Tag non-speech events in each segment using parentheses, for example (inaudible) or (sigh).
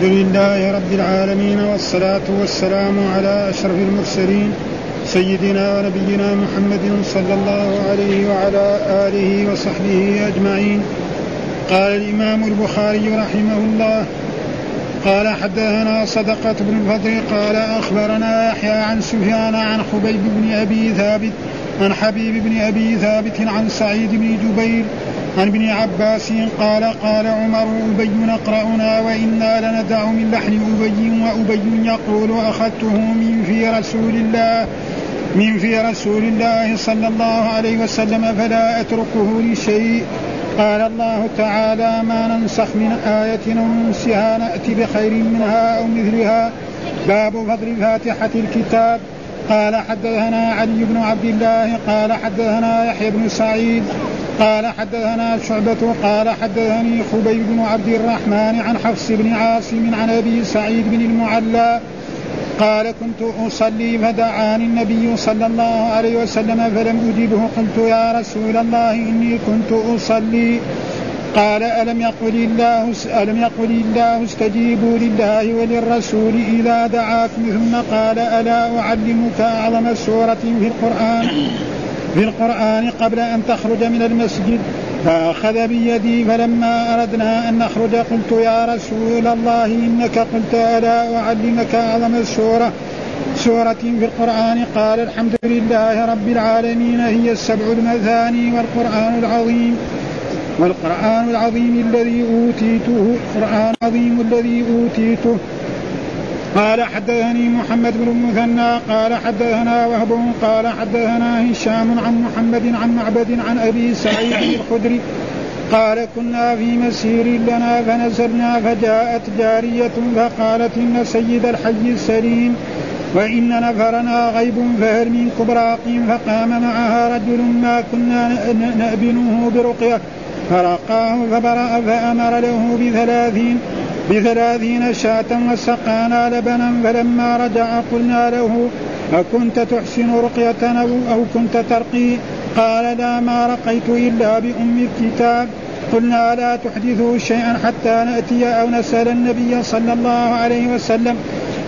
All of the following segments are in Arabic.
الحمد لله رب العالمين والصلاة والسلام على أشرف المرسلين سيدنا ونبينا محمد صلى الله عليه وعلى آله وصحبه أجمعين. قال الإمام البخاري رحمه الله قال حدثنا صدقة بن الفضل قال أخبرنا يحيى عن سفيان عن خبيب بن أبي ثابت عن حبيب بن أبي ثابت عن سعيد بن جبير عن ابن عباس قال قال عمر أبي نقرأنا وإنا لندع من لحن أبي وأبي يقول أخذته من في رسول الله من في رسول الله صلى الله عليه وسلم فلا أتركه لشيء. قال الله تعالى ما ننسخ من آية ننسها نأتي بخير منها أو مثلها. باب فضل فاتحة الكتاب. قال حدثنا علي بن عبد الله قال حدثنا يحيى بن سعيد قال حدثنا شعبة قال حدثني خبيب بن عبد الرحمن عن حفص بن عاصم عن أبي سعيد بن المعلى قال كنت أصلي فدعاني النبي صلى الله عليه وسلم فلم أجبه. قلت يا رسول الله إني كنت أصلي. قال ألم يقل الله ألم يقل الله استجيبوا لله وللرسول إذا دعاكم؟ ثم قال ألا أعلمك أعظم سورة في القرآن؟ في القرآن قبل أن تخرج من المسجد فأخذ بيدي فلما أردنا أن نخرج قلت يا رسول الله إنك قلت ألا أعلمك أعظم سورة سورة في القرآن. قال الحمد لله رب العالمين هي السبع المثاني والقرآن العظيم. والقرآن العظيم الذي أوتيته القرآن العظيم الذي أوتيته. قال حدثني محمد بن المثنى قال حدثنا وهب قال حدثنا هشام عن محمد عن معبد عن أبي سعيد الخدري قال كنا في مسير لنا فنزلنا فجاءت جارية فقالت إن سيد الحي السليم وإن نفرنا غيب فهل من كبراق فقام معها رجل ما كنا نأبنه برقية فرقاه فبرأ فأمر له بثلاثين بثلاثين شاة وسقانا لبنا فلما رجع قلنا له أكنت تحسن رقية أو كنت ترقي؟ قال لا ما رقيت إلا بأم الكتاب. قلنا لا تحدثوا شيئا حتى نأتي أو نسأل النبي صلى الله عليه وسلم.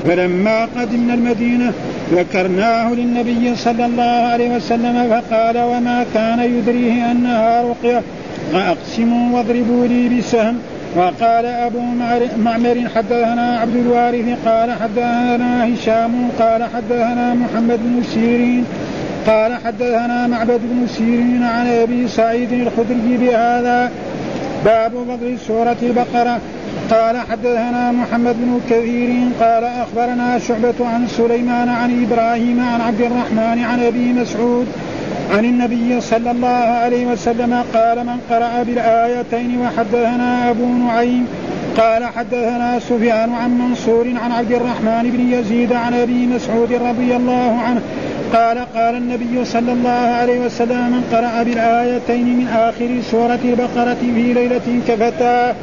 فلما قدمنا المدينة ذكرناه للنبي صلى الله عليه وسلم فقال وما كان يدريه أنها رقية؟ أقسموا واضربوا لي بسهم. وقال أبو معمر حدثنا عبد الوارث قال حدثنا هشام قال حدثنا محمد بن سيرين قال حدثنا معبد بن سيرين عن أبي سعيد الخدري بهذا. باب فضل سورة البقرة. قال حدثنا محمد بن كثير قال أخبرنا شعبة عن سليمان عن إبراهيم عن عبد الرحمن عن أبي مسعود عن النبي صلى الله عليه وسلم قال من قرأ بالآيتين وحدثنا أبو نعيم قال حدثنا سفيان عن منصور عن عبد الرحمن بن يزيد عن أبي مسعود رضي الله عنه قال قال النبي صلى الله عليه وسلم من قرأ بالآيتين من آخر سورة البقرة في ليلة كفتاه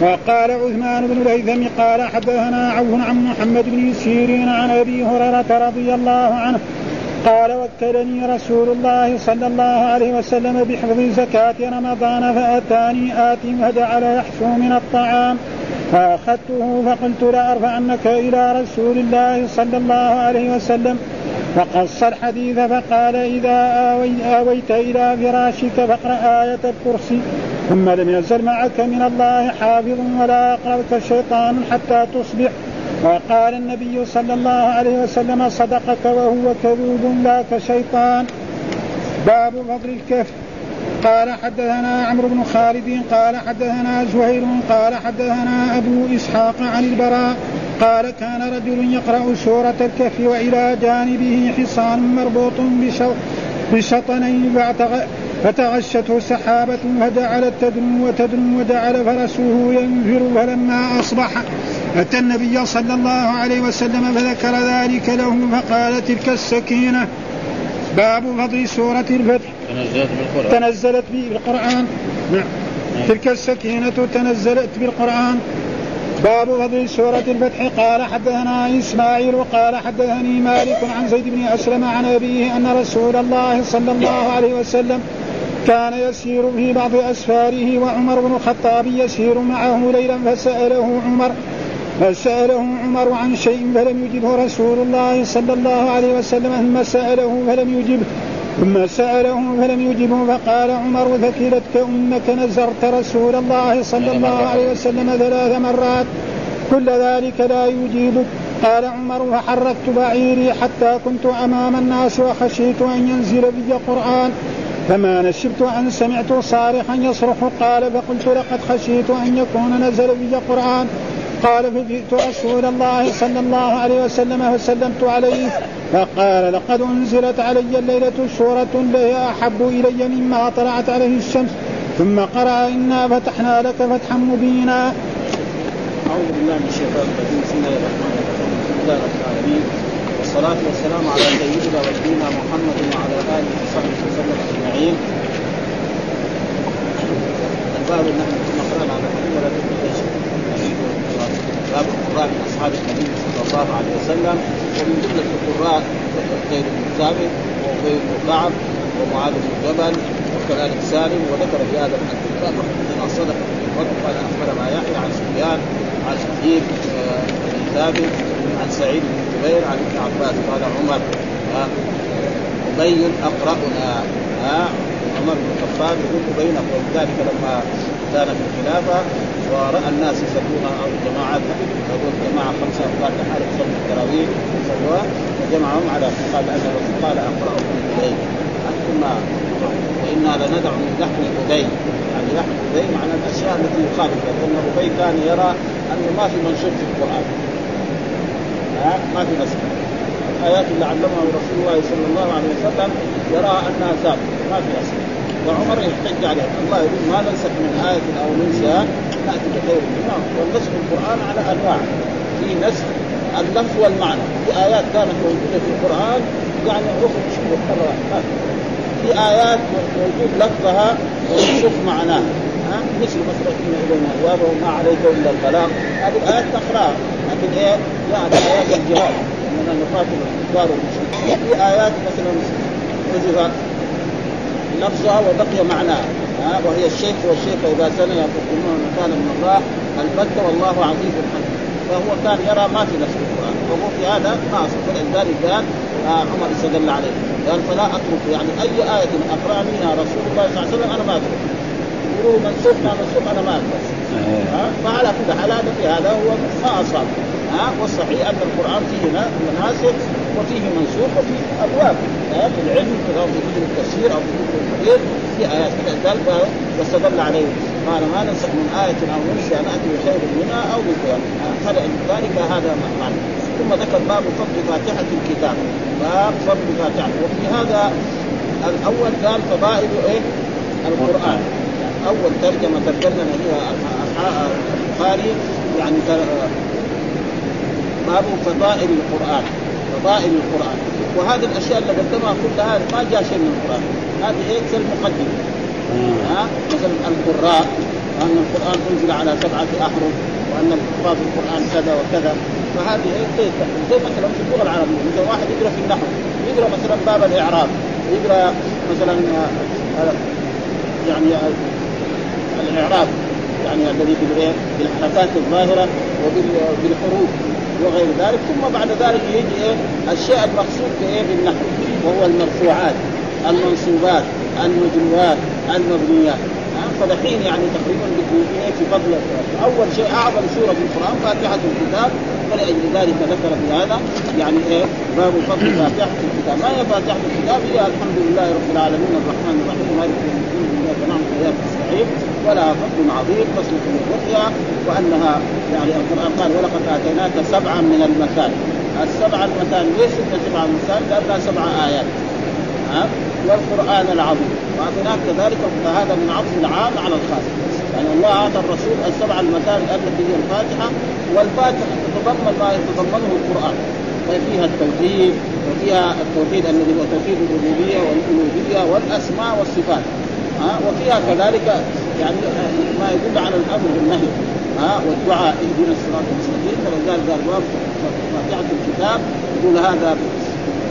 وقال عثمان بن الهيثم قال حدثنا عوف عن محمد بن سيرين عن أبي هريرة رضي الله عنه قال وكلني رسول الله صلى الله عليه وسلم بحفظ زكاة رمضان فأتاني آت فجعل يحشو من الطعام فأخذته فقلت لأرفعنك إلى رسول الله صلى الله عليه وسلم. فقص الحديث فقال إذا آويت إلى فراشك فاقرأ آية الكرسي ثم لم يزل معك من الله حافظ ولا يقربك شيطان حتى تصبح. وقال النبي صلى الله عليه وسلم صدقك وهو كذوب لا كشيطان. باب فضل الكف قال حدثنا عمرو بن خالد قال حدثنا زهير قال حدثنا أبو إسحاق عن البراء قال كان رجل يقرأ سورة الكهف وإلى جانبه حصان مربوط بشطنين فتغشته سحابة فجعلت تدنو وتدنو وجعل فرسه ينفر فلما أصبح أتى النبي صلى الله عليه وسلم فذكر ذلك له فقال تلك السكينة. باب فضل سورة الفتح. تنزلت بالقرآن. تنزلت بالقرآن. نعم. تلك السكينة تنزلت بالقرآن. باب فضل سورة الفتح. قال حدثنا إسماعيل قال حدثني مالك عن زيد بن أسلم عن أبيه أن رسول الله صلى الله عليه وسلم كان يسير في بعض أسفاره وعمر بن الخطاب يسير معه ليلا فسأله عمر فسأله عمر عن شيء فلم يجبه رسول الله صلى الله عليه وسلم ثم سأله فلم يجبه ثم سأله فلم يجبه فقال عمر ثكلتك أمك نزرت رسول الله صلى الله عليه وسلم ثلاث مرات كل ذلك لا يجيبك. قال عمر فحركت بعيري حتى كنت أمام الناس وخشيت أن ينزل بي قرآن. فما نشبت أن سمعت صارخا يصرخ قال فقلت لقد خشيت أن يكون نزل بي قرآن قال فجئت رسول الله صلى الله عليه وسلم فسلمت عليه فقال لقد أنزلت علي الليلة سورة هي أحب إلي مما طلعت عليه الشمس ثم قرأ إنا فتحنا لك فتحا مبينا. أعوذ بالله من الشيطان الرجيم بسم الله الرحمن الرحيم الحمد لله رب العالمين والصلاة والسلام على سيدنا ونبينا محمد وعلى آله وصحبه وسلم أجمعين. الباب نحن كنا قرأنا على حديث باب القراء من أصحاب النبي صلى الله عليه وسلم. ومن جملة القراء زيد بن ثابت وابي بن كعب ومعاذ بن جبل وكذلك سالم وذكر في هذا الحديث باب صدق. قال أخبرنا يحيى عن سفيان عن شقيق آه، بن ثابت عن سعيد بن جبير عن ابن عباس قال عمر أبي أقرأنا عمر بن الخطاب يقول ابي ولذلك لما كان في الخلافة ورأى الناس يصلون أو جماعات يقول جماعة خمسة أفراد لحال يصلوا التراويح سواء وجمعهم على قال أن الرسول قال أقرأكم إليه. أنتم وأنا لندع من لحم الأبي يعني لحم الأبي معنى الأشياء التي يخالف لأن الأبي كان يرى انه ما في منشور في القرآن. ما في نسخ الايات اللي علمها رسول الله صلى الله عليه وسلم يراها أنها ثابتة ما في نسخ وعمر يحتج عليه الله يقول ما ننسخ من آية أو ننسها نأتي بخير. منها والنسخ القرآن على أنواع. في نسخ اللفظ والمعنى. في آيات كانت موجودة في القرآن يعني شبه مرة في. آيات موجود لفظها ومنسوخ معناها. ها؟ مثل مثلا إن إلينا. إيابه وما عليك إلا البلاغ. هذه الآيات تقرأها لكن إيه يعني آيات الجهاد أننا نقاتل الكفار والمشركين في آيات مثلا حذف لفظها وبقي معناها. ها وهي الشيخ والشيخ إذا سنى يقولون مكانا من الله البتة والله عزيز حكيم فهو كان يرى ما في نفس القرآن. وهو في هذا ناصر فلذلك قال آه عمر استدل عليه قال فلا أترك يعني أي آية اقرانيها رسول الله صلى الله عليه وسلم أنا ما اترك يقولوا منسوخ ما منسوخ أنا ما اترك فعلى كل حال هذا في هذا هو ما أصاب. ها؟ والصحيح أن القرآن فيه مناسخ وفيه منسوخ وفيه أبواب. في العلم كذا في كتب التفسير أو في كتب الحديث في آيات ذلك واستدل عليه. قال ما ننسخ من آية أو ننسى نأتي بخير منها أو مثلها فلذلك هذا معنى ثم ذكر باب فضل فاتحة الكتاب. باب فضل فاتحة. وفي هذا الأول قال فضائل إيه؟ القرآن. أول ترجمة ترجمنا بها البخاري يعني باب فضائل القرآن فضائل القرآن. وهذه الأشياء اللي قدمها كلها ما جاء شيء من القرآن. هذه إيه؟ المقدمه ها؟ مثلا القراء وان القرآن أنزل على سبعة أحرف وأن القراء في القرآن كذا وكذا. فهذه إيه؟ زي مثلا في اللغة العربية مثلا واحد يقرأ في النحو يقرأ مثلا باب الإعراب يقرأ مثلا آه، يعني الإعراب يعني الذي بالحركات الظاهرة وبالحروف وغير ذلك ثم بعد ذلك يجي إيه؟ الشيء المقصود بإيه؟ بالنحو وهو المرفوعات المنصوبات المجروات المبنيات. فدحين يعني تقريبا إيه؟ في فضل أول شيء أعظم سورة في القرآن فاتحة الكتاب فلأجل ذلك ذكر في هذا يعني إيه؟ باب فضل فاتحة الكتاب. ما هي فاتحة الكتاب؟ هي الحمد لله رب العالمين الرحمن الرحيم. مالك يوم الدين إياك نعبد وإياك نستعين. ولها فضل عظيم فصل في الرقية وأنها يعني القرآن قال ولقد آتيناك سبعا من المثاني السبع المثاني ليش سبع المثاني؟ لانها سبع آيات. ها؟ والقرآن العظيم. وأعطيناك كذلك فهذا من عطف العام على الخاص. يعني الله اعطى الرسول السبع المثاني التي هي الفاتحة والفاتحة تتضمن ما يتضمنه القرآن. فيها التوحيد وفيها التوحيد الذي هو توحيد الربوبية والألوهية والأسماء والصفات. ها وفيها كذلك يعني ما يدل على الأمر بالنهي ها والدعاء اهدنا الصراط المستقيم. فلذلك قال باب فاتحة الكتاب يقول هذا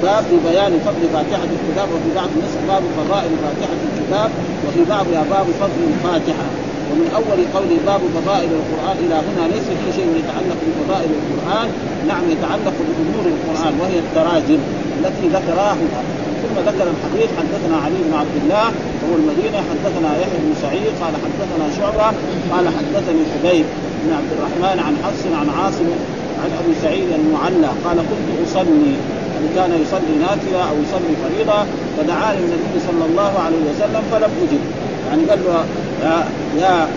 باب ببيان فضل فاتحة الكتاب وفي بعض النسخ باب فضائل فاتحة الكتاب وفي بعضها باب فضل الفاتحة. ومن أول قول باب فضائل القرآن إلى هنا ليس في شيء يتعلق بفضائل القرآن نعم يتعلق بأمور القرآن وهي التراجم التي ذكراها ثم ذكر الحديث حدثنا علي بن عبد الله وهو المدينة. حدثنا يحيى بن سعيد قال حدثنا شعبة قال حدثني حبيب بن عبد الرحمن عن حفص عن عاصم عن أبي سعيد المعلى قال كنت أصلي يعني كان يصلي نافلة أو يصلي فريضة فدعاني النبي صلى الله عليه وسلم فلم أجب. يعني قال له يا يا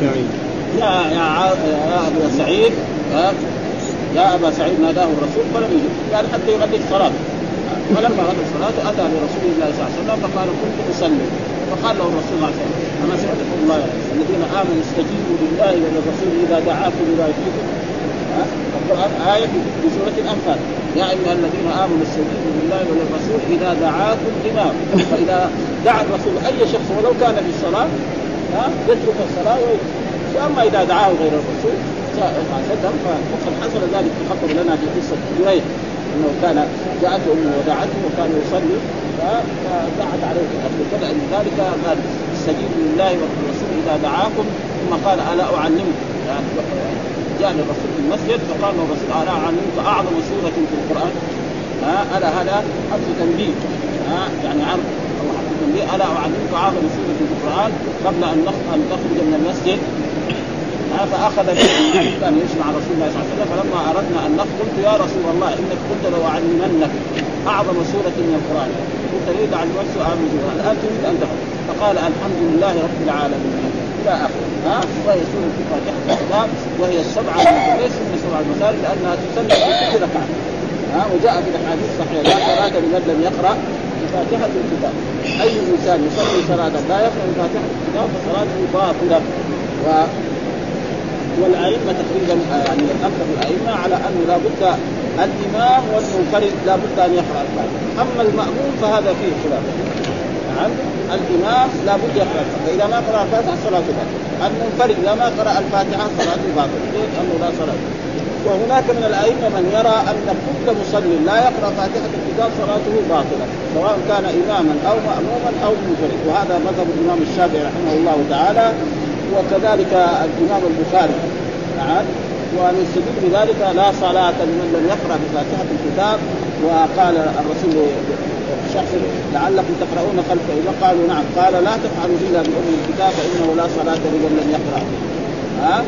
سعيد. يا يا, يا أبا سعيد يا أبا سعيد ناداه الرسول فلم يجب. يعني حتى يغلق صلاته. فلما غدا الصلاة أتى لرسول الله صلى الله عليه وسلم فقال كنت أصلي. فقال له الرسول صلى الله عليه وسلم أما سمعتكم الله الذين آمنوا استجيبوا لله وللرسول إذا دعاكم لما يحييكم آية في سورة الأنفال. يا أيها الذين آمنوا استجيبوا لله وللرسول إذا دعاكم لما فإذا دعا الرسول أي شخص ولو كان في الصلاة ها يترك الصلاة وأما إذا دعاه غير الرسول فقد حصل ذلك تخطر لنا في قصة جريج انه كان جاءته أمه ودعته وكان يصلي فدعت عليه القتل فلأن ذلك قال استجيبوا لله والرسول إذا دعاكم. ثم قال ألا أعلمكم؟ يعني جاء الرسول في المسجد فقال له الرسول ألا اعلمك أعظم سورة في القرآن؟ ها ألا هذا حرف تنبيه؟ ها يعني عرض أو حرف تنبيه ألا اعلمك أعظم سورة في القرآن قبل أن تخرج من المسجد؟ فاخذ كان يسمع رسول الله صلى الله عليه وسلم فلما أردنا أن نخرج قلت يا رسول الله إنك قلت لو علمنك أعظم سورة من القرآن. قلت لي تعلمت سؤال الان تريد أن تخرج فقال الحمد لله رب العالمين. إلى آخره. ها؟ وهي سورة فاتحه الكتاب وهي السبعة ليس من سبع المثال لأنها تسلم في كل ركعه ها؟ وجاء في الأحاديث الصحيحة لا صلاه لمن لم يقرأ بفاتحه الكتاب. أي إنسان يصلي صلاه لا يقرأ بفاتحه الكتاب فصلاته باطله و والأئمة تقريبا يعني أكثر الأئمة على انه لابد الإمام والمنفرد لابد أن يقرأ الفاتحة. أما المأموم فهذا فيه خلاف. نعم الإمام لابد يقرأ الفاتحة. فاذا ما قرأ الفاتحة صلاته باطلة. المنفرد إذا ما قرأ الفاتحة صلاته باطلة؟ لأنه لا صلاة. وهناك من الأئمة من يرى أن كل مصلي لا يقرأ فاتحة الكتاب صلاته باطلة سواء كان اماما أو ماموما أو منفرد وهذا مذهب الإمام الشافعي رحمه الله تعالى. وكذلك الإمام البخاري. نعم. وان يستدل بذلك لا صلاة لمن لم يقرأ بفاتحة الكتاب وقال الرسول شخص لعلكم تقرؤون خلف اذا قالوا نعم. قال لا تفعلوا إلا بأم الكتاب فإنه لا صلاة لمن لم يقرأ. ها؟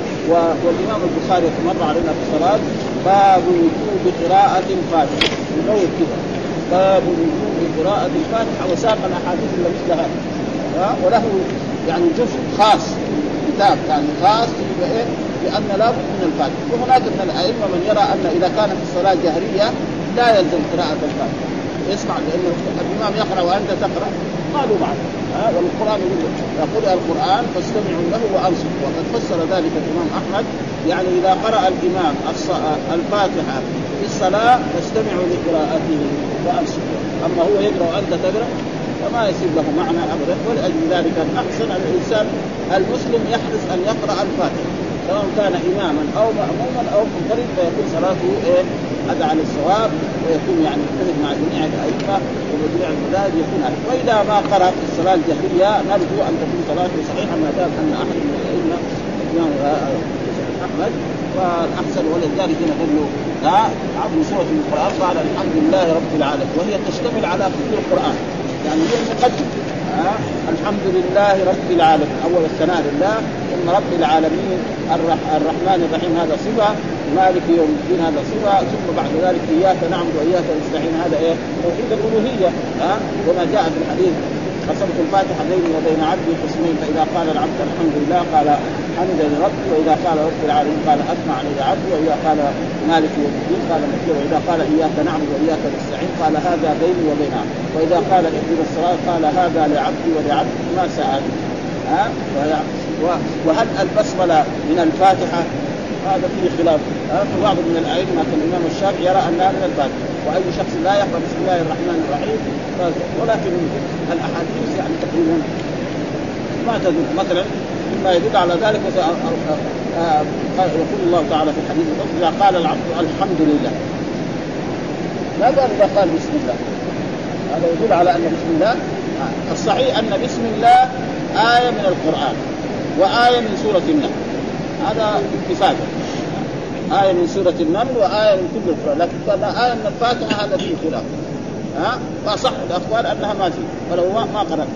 والإمام البخاري مر علينا في الصلاة باب وجوب قراءة الفاتحة. يقول كذا باب وجوب قراءة الفاتحة وساق الأحاديث اللي مثل هذا وله يعني جزء خاص. كتاب يعني خاص إيه؟ لأن لابد من الفاتحه وهناك من الأئمة من يرى أن إذا كان في الصلاة جهريه لا يلزم قراءة الفاتحة. يسمع لأن الإمام يقرأ وأنت تقرأ؟ قالوا بعد ها؟ والقرآن يقول قرئ القرآن فاستمعوا له وأنصتوا. وقد فسر ذلك الإمام أحمد. يعني إذا قرأ الإمام الفاتحة في الصلاة فاستمعوا لقراءته وأنصتوا. أما هو يقرأ وأنت تقرأ؟ فما يصير له معنى ابدا. ولاجل ذلك الاحسن الإنسان المسلم يحرص أن يقرأ الفاتحة سواء كان اماما أو ماموما أو منفرد فيكون صلاته إيه؟ هذا على الصواب ويكون يعني متفق مع جميع الأئمة وجميع المذاهب يكون هذا وإذا ما قرأ في الصلاة الجهرية نرجو أن تكون صلاته صحيحة ما دام أن أحد من الأئمة الامام أحمد والأحسن ولذلك نقول له ها عظم سورة من القرآن قال الحمد لله رب العالمين وهي تشتمل على كل القرآن. يعني هي المقدم ها؟ الحمد لله رب العالمين. أول الثناء لله ثم رب العالمين الرحمن الرحيم. هذا صفة. مالك يوم الدين هذا صفة. ثم بعد ذلك إياك نعبد وإياك نستعين. هذا إيه؟ توحيد الالوهيه ها؟ وما جاء في الحديث. قسمت الفاتحة بيني وبين عبدي قسمين فإذا قال العبد الحمد لله قال حمدا لربي وإذا قال رب العالمين قال اثنى علي عبدي وإذا قال مالك يوم الدين قال مكي وإذا قال إياك نعبد وإياك نستعين قال هذا بيني وبين عبدي وإذا قال اهدنا الصراط قال هذا لعبدي ولعبدي ما سال ها؟ وهل البسمله من الفاتحة؟ هذا فيه خلاف بعض من الأئمة كالامام الشافعي يرى أنها من الفاتحه وأي شخص لا يقرأ بسم الله الرحمن الرحيم ولكن الأحاديث يعني تقريبا ما تدل. مثلا مما يدل على ذلك يقول الله تعالى في الحديث إذا قال العبد الحمد لله. لا قال إذا قال بسم الله هذا يدل على أن بسم الله الصحيح أن بسم الله آية من القرآن وآية من سورة النمل هذا اتفاق آية من سورة النمل وآية من كل القرآن. لكن قال آية من الفاتحة هذا فيه خلاف. ها؟ فصح الأقوال أنها ما في ولو ما قرأ.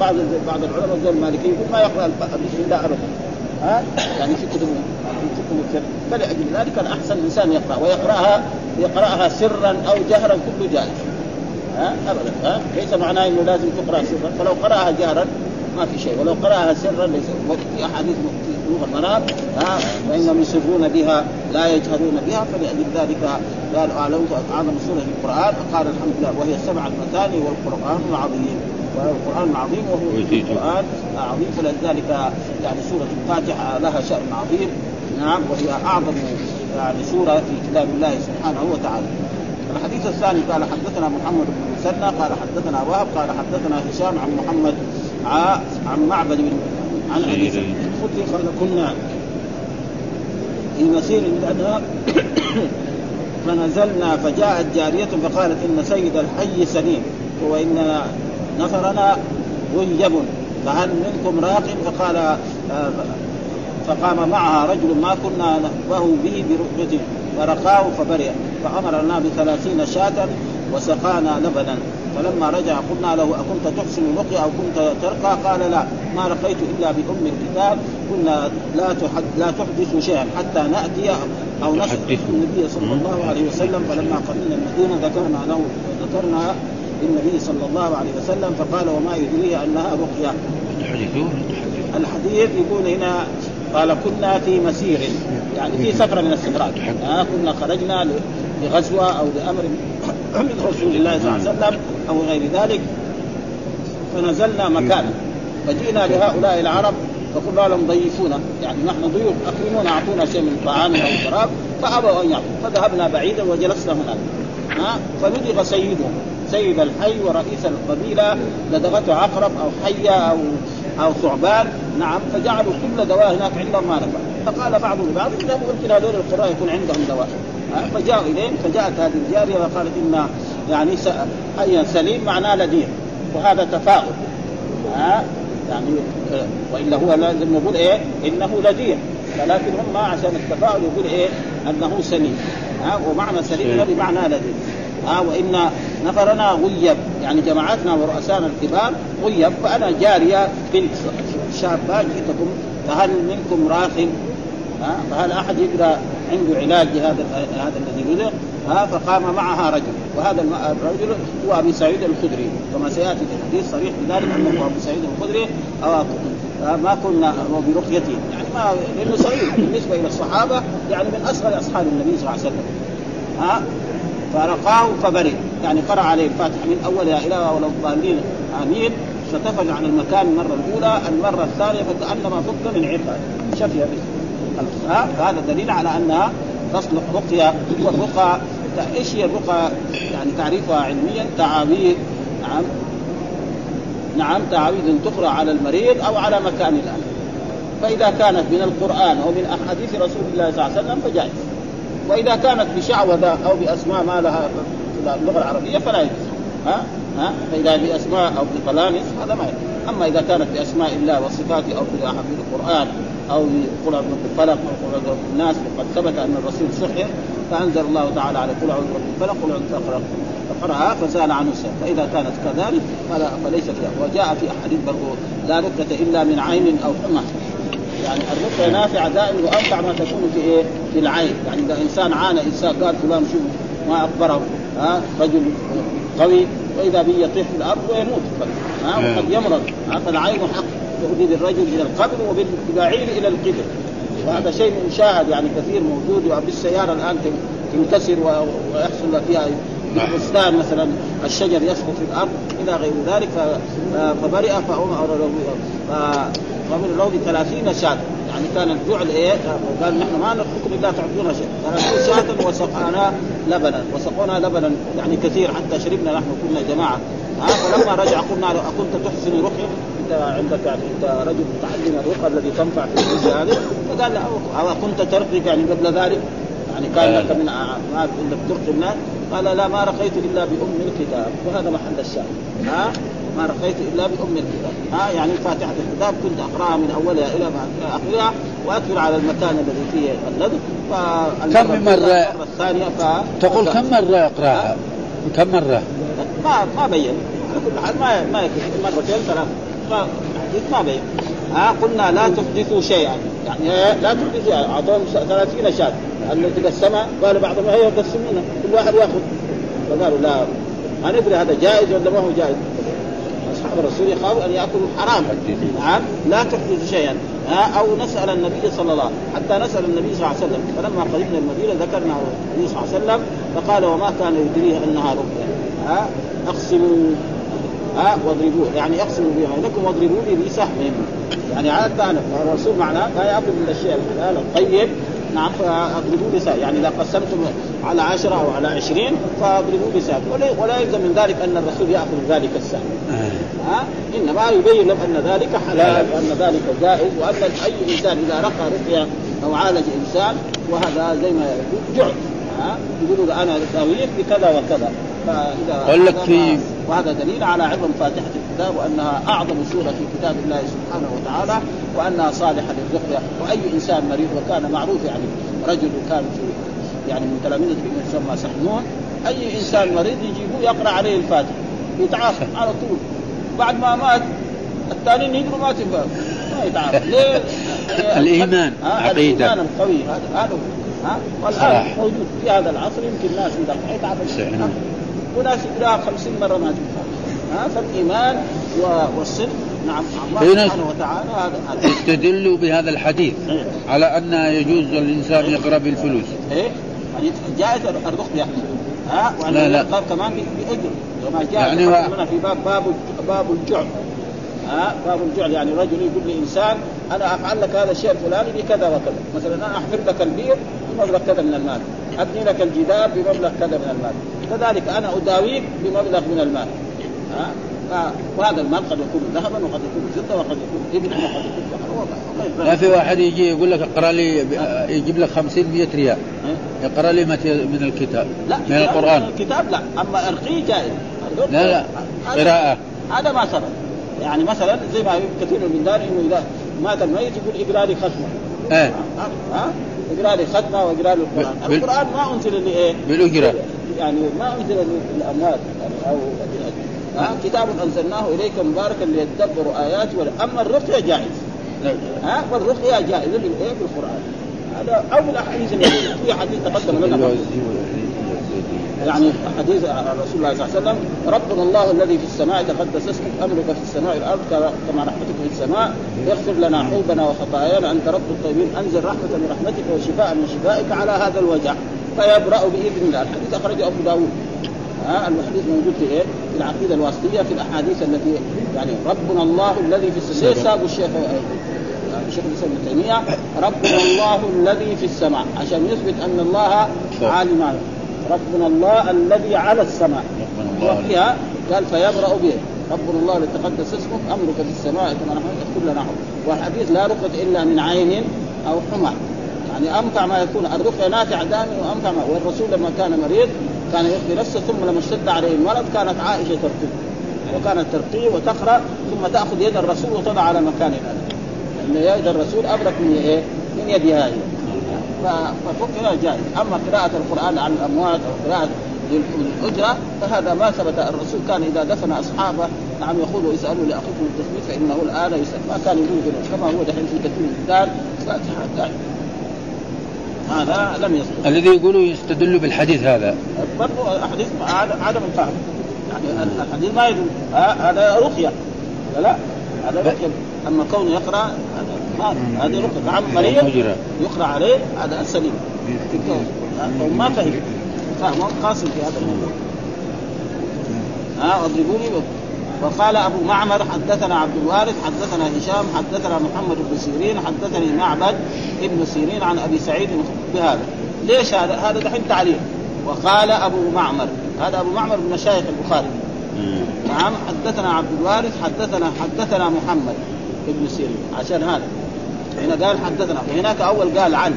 بعض بعض العلماء زي المالكي يقول ما يقرأ بسم الله ابدا ها؟ يعني في كتب في كتب فلأجل ذلك الأحسن الإنسان يقرأ. ويقراها يقرأها سرا أو جهرا كله جائز. ها؟ ابدا. ها؟ ليس معناه إنه لازم تقرأ سرا. فلو قرأها جهرا ما في شيء. ولو قرأها سرا ليس في أحاديث بلوغ المرام ها فإنهم يسرون بها لا يجهرون بها فلأجل ذلك قال أعلمت اعظم سورة في القرآن. قال الحمد لله وهي السبع المثاني والقرآن العظيم. والقرآن العظيم وهو القرآن عظيم فلذلك يعني سورة الفاتحة لها شأن عظيم. نعم وهي أعظم يعني سورة في كتاب الله سبحانه وتعالى. الحديث الثاني قال حدثنا محمد بن مسنى قال حدثنا وهب قال حدثنا هشام عن محمد عن معبد بن عن أبي قال كنا في مسير من (coughs) فنزلنا فجاءت جارية فقالت إن سيد الحي سليم وإن نفرنا غيب. فهل منكم راق؟ فقال آه، فقام معها رجل ما كنا نخبه به برؤيته فرقاه فبرئ فأمرنا بثلاثين شاة وسقانا لبنا. فلما رجع قلنا له أكنت تحسن الرقية أو كنت ترقى؟ قال لا ما رقيت إلا بأم الكتاب قلنا لا تحد لا تحدث شيئا حتى نأتي أو نسأل النبي صلى الله عليه وسلم فلما قدمنا المدينة ذكرنا له ذكرنا للنبي صلى الله عليه وسلم فقال وما يدريه أنها رقية. الحديث يقول هنا قال كنا في مسير يعني في سفره من السفرات. آه كنا خرجنا لغزوة أو لأمر من رسول الله صلى الله عليه وسلم أو غير ذلك. فنزلنا مكانا فجئنا لهؤلاء العرب فقلنا لهم ضيفونا. يعني نحن ضيوف اكرمونا أعطونا شيء من طعام أو شراب فأبوا أن يعطوا فذهبنا بعيدا وجلسنا هناك. ها؟ فلدغ سيدهم سيد الحي ورئيس القبيلة لدغته عقرب أو حيه أو أو ثعبان. نعم فجعلوا كل دواء هناك عندهم ما نفع. فقال بعضهم لبعض ممكن هذول القراء يكون عندهم دواء. فجاءوا إليهم فجاءت هذه الجارية وقالت إن يعني حيا سليم معناه لدير وهذا تفاؤل. ها؟ يعني آه، وإلا هو لازم نقول إيه؟ إنه لدير ولكن هم عشان التفاؤل يقول إيه؟ أنه سليم. ها؟ ومعنى سليم بمعنى لدير ها؟ وإن نفرنا غيب. يعني جماعتنا ورؤسانا الكبار غيب. فأنا جارية بنت شابة جئتكم فهل منكم راق ها؟ فهل أحد يقرا عنده علاج لهذا هذا الذي ها فقام معها رجل. وهذا الرجل هو أبي سعيد الخدري. كما سيأتي في الحديث صريح بذلك أنه أبو سعيد الخدري. ما كنا برقيته يعني ما لأنه صغير بالنسبة إلى الصحابة يعني من اصغر أصحاب النبي صلى الله عليه وسلم. ها فرقاه فبرئ. يعني قرأ عليه الفاتحة من اولها إلى ولو الضالين. آمين. فتفل عن المكان المره الأولى المرة الثانية فكأنما فك من عقال شفي به ها فهذا دليل على أنها تصلح رقيه والرقى إيش هي الرقى؟ يعني تعريفها علميا تعاويذ نعم. نعم تعاويذ تقرا على المريض أو على مكان الالم فإذا كانت من القرآن أو من أحاديث رسول الله صلى الله عليه وسلم فجائز. وإذا كانت بشعوذة أو بأسماء ما لها في اللغة العربية فلا يجوز. ها؟ ها؟ فإذا بأسماء أو بطلامس هذا ما يجوز. أما إذا كانت بأسماء الله وصفاته أو بالقران أو قل اعوذ برب الفلق أو قل اعوذ برب الناس وقد ثبت أن الرسول سحر فأنزل الله تعالى على قل اعوذ برب الفلق قل اعوذ برب فقرأها فزال عنه السحر فإذا كانت كذلك فليس فيها وجاء في أحاديث برضه لا ركة إلا من عين أو حمى. يعني الرقية نافعة دائما وأنفع ما تكون في إيه؟ في العين، يعني إذا إنسان عانى إنسان قال فلان شوف ما أخبره. ها؟ رجل قوي وإذا به يطيح في الأرض ويموت. ها؟ وقد يمرض. فالعين حق. تهدي بالرجل إلى القبر وبالبعير إلى القبر. وهذا شيء مشاهد يعني كثير موجود وبالسياره الآن تنكسر ويحصل فيها بستان مثلا. الشجر يسقط في الأرض إلى غير ذلك فبرئ فامر له فامر له ب 30 شاة. يعني كان الجعل إيه؟ قال نحن ما نترككم إلا تعطونا شيء 30 شاة وسقانا لبنا. وسقونا لبنا يعني كثير حتى شربنا نحن كنا جماعة. ها فلما رجع قلنا له أكنت تحسن رقيه انت عندك يعني انت رجل متعلم الرقى الذي تنفع في الحج هذه؟ فقال له أو كنت ترقي يعني قبل ذلك؟ يعني كان لك من ما انك ترقي الناس؟ قال لا ما رقيت إلا بأم الكتاب. وهذا محل الشاهد. ها؟ ما رقيت إلا بأم الكتاب. ها؟ يعني فاتحة الكتاب كنت أقرأها من أولها إلى آخرها وأكثر على المكان الذي فيه اللذ كم مرة الثانية ف... تقول كم مرة يقرأها؟ كم مرة؟ ما ما بين. على كل حال ما ما يكفي. مرتين ثلاث ما ما بين ها قلنا لا تحدثوا شيئا. يعني لا تحدثوا أعطوهم 30 شاة التي قسمها قالوا بعضهم هي قسمونا كل واحد يأخذ. فقالوا لا ما ندري هذا جائز ولا ما هو جائز؟ أصحاب الرسول يخافوا أن يأكلوا حرام نعم لا تحدث شيئا. أو نسأل النبي صلى الله عليه وسلم حتى نسأل النبي صلى الله عليه وسلم. فلما قدمنا المدينة ذكرنا النبي صلى الله عليه وسلم فقال وما كان يدريه إنها رقية. أقسموا. ها واضربوه. يعني اقسموا بينكم واضربوا لي بسهم يعني عادة الرسول معناه لا يأكل من الشيء الحلال الطيب. نعم فاضربوا لسان يعني إذا قسمتم على عشرة أو على عشرين فاضربوا لسان ولا يلزم من ذلك أن الرسول يأخذ ذلك السهم. ها؟ إنما يبين لهم أن ذلك حلال وأن ذلك جائز وأن أي إنسان إذا رقى رقية أو عالج إنسان وهذا زي ما يقول جعل. يقولوا أنا داويك بكذا وكذا. فاذا قال لك في وهذا دليل على عظم فاتحة الكتاب وأنها أعظم سورة في كتاب الله سبحانه وتعالى وأنها صالحة للرقيه وأي إنسان مريض وكان معروف يعني رجل كان في يعني من تلاميذ يسمى سحنون أي إنسان مريض يجيبوه يقرأ عليه الفاتحة يتعافى على طول. بعد ما مات الثانيين يقروا ما تنفع ما يتعافى ليه؟ (laughs) الإيمان عقيدة. الإيمان القوي. هذا هذا ها؟ والآن موجود في هذا العصر يمكن ناس يتعافى وناس يقراها 50 مرة ما تنفع. ها فالإيمان والصدق نعم الله سبحانه وتعالى هذا يستدلوا بهذا الحديث إيه؟ على أن يجوز الانسان يقرأ بالفلوس. إيه. يعني جائز الرقيه ها لا لا. كمان بأجر. كما جاء يعني و... في باب باب باب الجعل. ها باب الجعل. يعني رجل يقول لإنسان أنا أفعل لك هذا الشيء الفلاني بكذا وكذا. مثلا أنا احفر لك البير بمبلغ كذا من المال. أبني لك الجدار بمبلغ كذا من المال. كذلك أنا أداويك بمبلغ من المال. ها؟ وهذا المال قد يكون ذهبا وقد يكون فضة وقد يكون ابن وقد يكون لا في واحد يجي يقول لك اقرأ لي يجيب لك 50 100 ريال. يقرا لي من الكتاب لا من القرآن. الكتاب لا أما إرقي جائز. لا لا قراءة. هذا ما ثبت يعني مثلا زي ما كثير من دار إنه إذا مات الميت يقول اقرا لي ختمة. إيه. ها؟ اقرا لي ختمة واقرا لي القران القرآن ما أنزل لايه؟ بالأجرة. يعني ما أنزل يعني أو ها كتاب أنزلناه إليك مباركا ليتدبروا اياته اما الرقية جائز. ها والرقية جائزة بالايه بالقرآن. هذا أو بالاحاديث في حديث تقدم لنا. يعني حديث رسول الله صلى الله عليه وسلم ربنا الله الذي في السماء تقدس اسمك امرك في السماء والأرض كما رحمتك في السماء. اغفر لنا حوبنا وخطايانا أنت رب الطيبين. أنزل رحمة من رحمتك وشفاء من شفائك على هذا الوجع فيبرأ باذن الله الحديث. أخرجه أبو داود. ها الحديث موجود في إيه؟ في العقيدة الواسطية في الأحاديث التي يعني ربنا الله الذي في السماء. ليش سابوا الشيخ الشيخ الاسلام ابن تيمية. ربنا الله الذي في السماء. عشان يثبت أن الله عالم ربنا الله الذي على السماء. وفيها قال فيبرأ به. ربنا الله الذي تقدس اسمك. أمرك في السماء كما نحن كل لنا. والحديث لا رقيه إلا من عين أو حمى. يعني أمتع ما يكون. الرقية نافع دائما وأمتع ما والرسول لما كان مريض كان يرقي نفسه ثم لما اشتد عليه المرض كانت عائشة ترقيه. وكانت ترقيه وتقرأ ثم تأخذ يد الرسول وتضع على مكان لأن يد الرسول أبرك من إيه؟ من يدها هي فالرقية جائز أما قراءة القرآن على الأموات أو قراءة للأجرة فهذا ما ثبت. الرسول كان إذا دفن أصحابه نعم يقول اسالوا لأخيكم التثبيت فإنه الآن يسأل. ما كان يقول كما هو دحين في كثير من فاتحة هذا لم يصدق الذي يقولوا يستدل بالحديث هذا. برضو حديث عدم الفهم. يعني الحديث ما يدل. هذا رقية. لا هذا رقية. أما كونه يقرأ هذا هذه رقية. نعم مريض يقرأ عليه هذا السليم ما فهم. فهم قاسم في هذا الموضوع. ها اضربوني وقال أبو معمر حدثنا عبد الوارث حدثنا هشام حدثنا محمد بن سيرين حدثني معبد ابن سيرين عن أبي سعيد بهذا. ليش هذا؟ هذا دحين تعليق وقال أبو معمر. هذا أبو معمر من مشايخ البخاري. نعم حدثنا عبد الوارث حدثنا حدثنا محمد ابن سيرين. عشان هذا. هنا قال حدثنا. وهناك أول قال عن.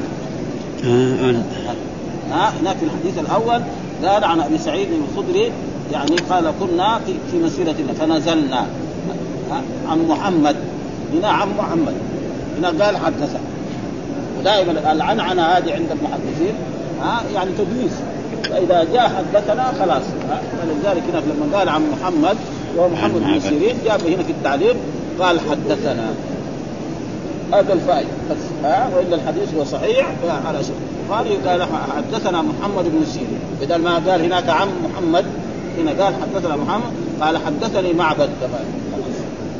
ها هناك في الحديث الأول قال عن أبي سعيد الخدري يعني قال كنا في, في مسيرة فنزلنا. عن محمد. هنا عن محمد. هنا قال حدثنا. ودائما العنعنة هذه عند المحدثين ها يعني تدليس. فإذا جاء حدثنا خلاص. فلذلك هنا لما قال عن محمد وهو محمد بن سيرين جاب هنا في التعليق قال حدثنا. هذا الفائدة بس ها وإلا الحديث هو صحيح على شيء. قال قال حدثنا محمد بن سيرين. بدل ما قال هناك عم محمد هنا قال حدثنا محمد قال حدثني معبد كمان.